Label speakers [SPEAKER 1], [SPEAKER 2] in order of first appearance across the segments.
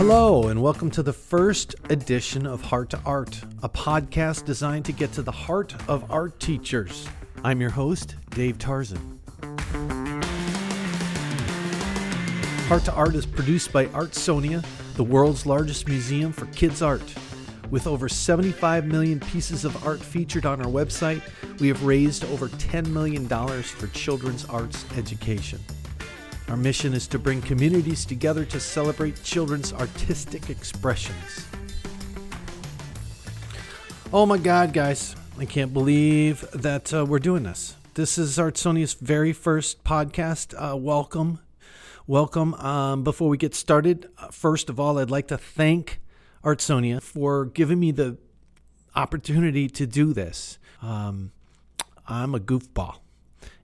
[SPEAKER 1] Hello, and welcome to the first edition of Heart to Art, a podcast designed to get to the heart of art teachers. I'm your host, Dave Tarzan. Heart to Art is produced by Artsonia, the world's largest museum for kids' art. With over 75 million pieces of art featured on our website, we have raised over $10 million for children's arts education. Our mission is to bring communities together to celebrate children's artistic expressions. Oh my God, guys, I can't believe that uh, we're doing this. This is Artsonia's very first podcast. Uh, welcome. Welcome. Um, before we get started, uh, first of all, I'd like to thank Artsonia for giving me the opportunity to do this. Um, I'm a goofball,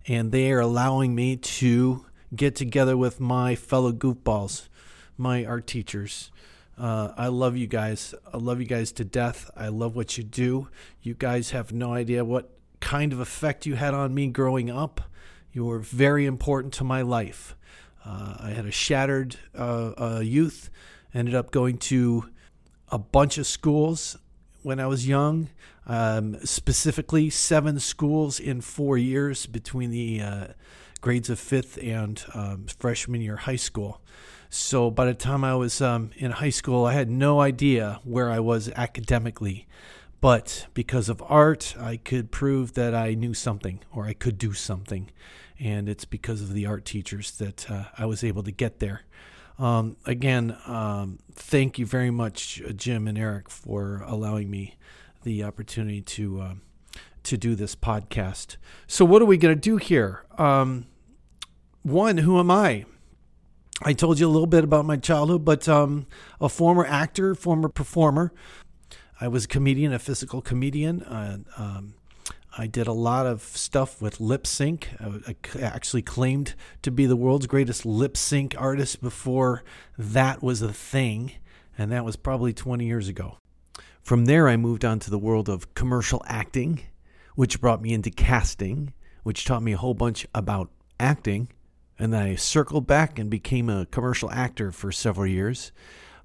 [SPEAKER 1] and they are allowing me to get together with my fellow goofballs, my art teachers. Uh, I love you guys. I love you guys to death. I love what you do. You guys have no idea what kind of effect you had on me growing up. You were very important to my life. Uh, I had a shattered uh, uh youth, ended up going to a bunch of schools when I was young, um, specifically seven schools in four years between the uh, grades of fifth and um, freshman year high school. So by the time I was um, in high school, I had no idea where I was academically. But because of art, I could prove that I knew something or I could do something. And it's because of the art teachers that uh, I was able to get there. Um, again, um, thank you very much, Jim and Eric, for allowing me the opportunity to uh, to do this podcast. So, what are we going to do here? Um, one, who am I? I told you a little bit about my childhood, but um, a former actor, former performer. I was a comedian, a physical comedian. Uh, um, I did a lot of stuff with lip sync. I, I actually claimed to be the world's greatest lip sync artist before that was a thing, and that was probably 20 years ago. From there, I moved on to the world of commercial acting, which brought me into casting, which taught me a whole bunch about acting and then I circled back and became a commercial actor for several years.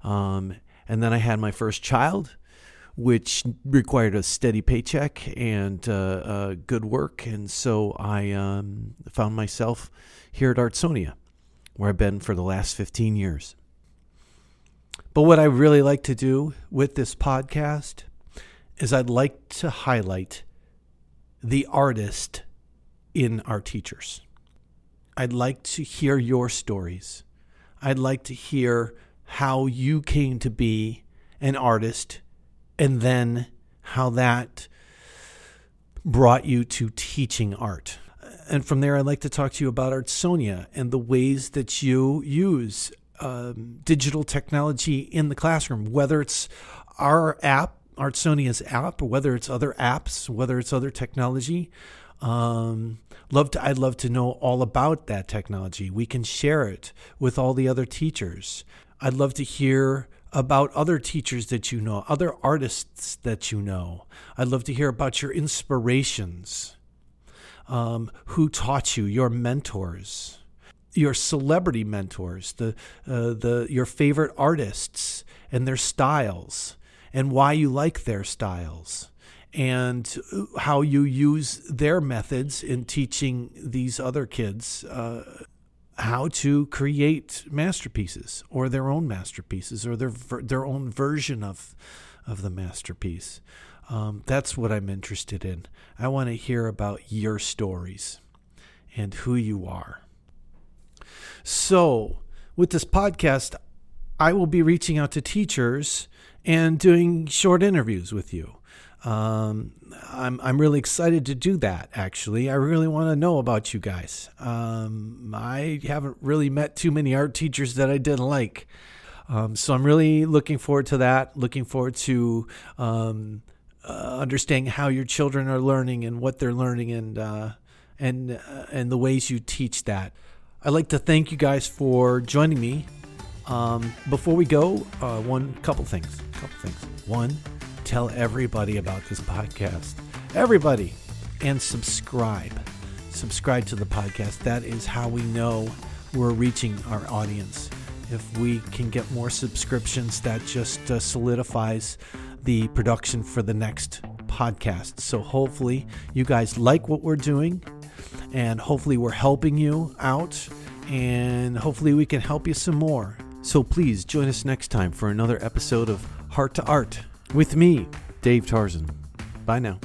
[SPEAKER 1] Um, and then I had my first child, which required a steady paycheck and uh, uh, good work. And so I um, found myself here at Artsonia, where I've been for the last 15 years. But what I really like to do with this podcast is I'd like to highlight the artist in our teachers. I'd like to hear your stories. I'd like to hear how you came to be an artist and then how that brought you to teaching art. And from there, I'd like to talk to you about Artsonia and the ways that you use um, digital technology in the classroom, whether it's our app, Artsonia's app, or whether it's other apps, whether it's other technology. Um, love to, I'd love to know all about that technology. We can share it with all the other teachers. I'd love to hear about other teachers that you know, other artists that you know. I'd love to hear about your inspirations, um, who taught you, your mentors, your celebrity mentors, the, uh, the, your favorite artists and their styles, and why you like their styles and how you use their methods in teaching these other kids uh, how to create masterpieces or their own masterpieces or their their own version of of the masterpiece. Um, that's what I'm interested in. I want to hear about your stories and who you are. So, with this podcast, I will be reaching out to teachers and doing short interviews with you. Um, I'm I'm really excited to do that. Actually, I really want to know about you guys. Um, I haven't really met too many art teachers that I didn't like, um, so I'm really looking forward to that. Looking forward to um, uh, understanding how your children are learning and what they're learning and uh, and uh, and the ways you teach that. I'd like to thank you guys for joining me. Um, before we go, uh, one couple things. Couple things. One tell everybody about this podcast. Everybody. And subscribe. Subscribe to the podcast. That is how we know we're reaching our audience If we can get more subscriptions, that just uh, solidifies the production for the next podcast. So hopefully, you guys like what we're doing, and hopefully, we're helping you out, and hopefully, we can help you some more. So please join us next time for another episode of Heart to Art with me, Dave Tarzan. Bye now.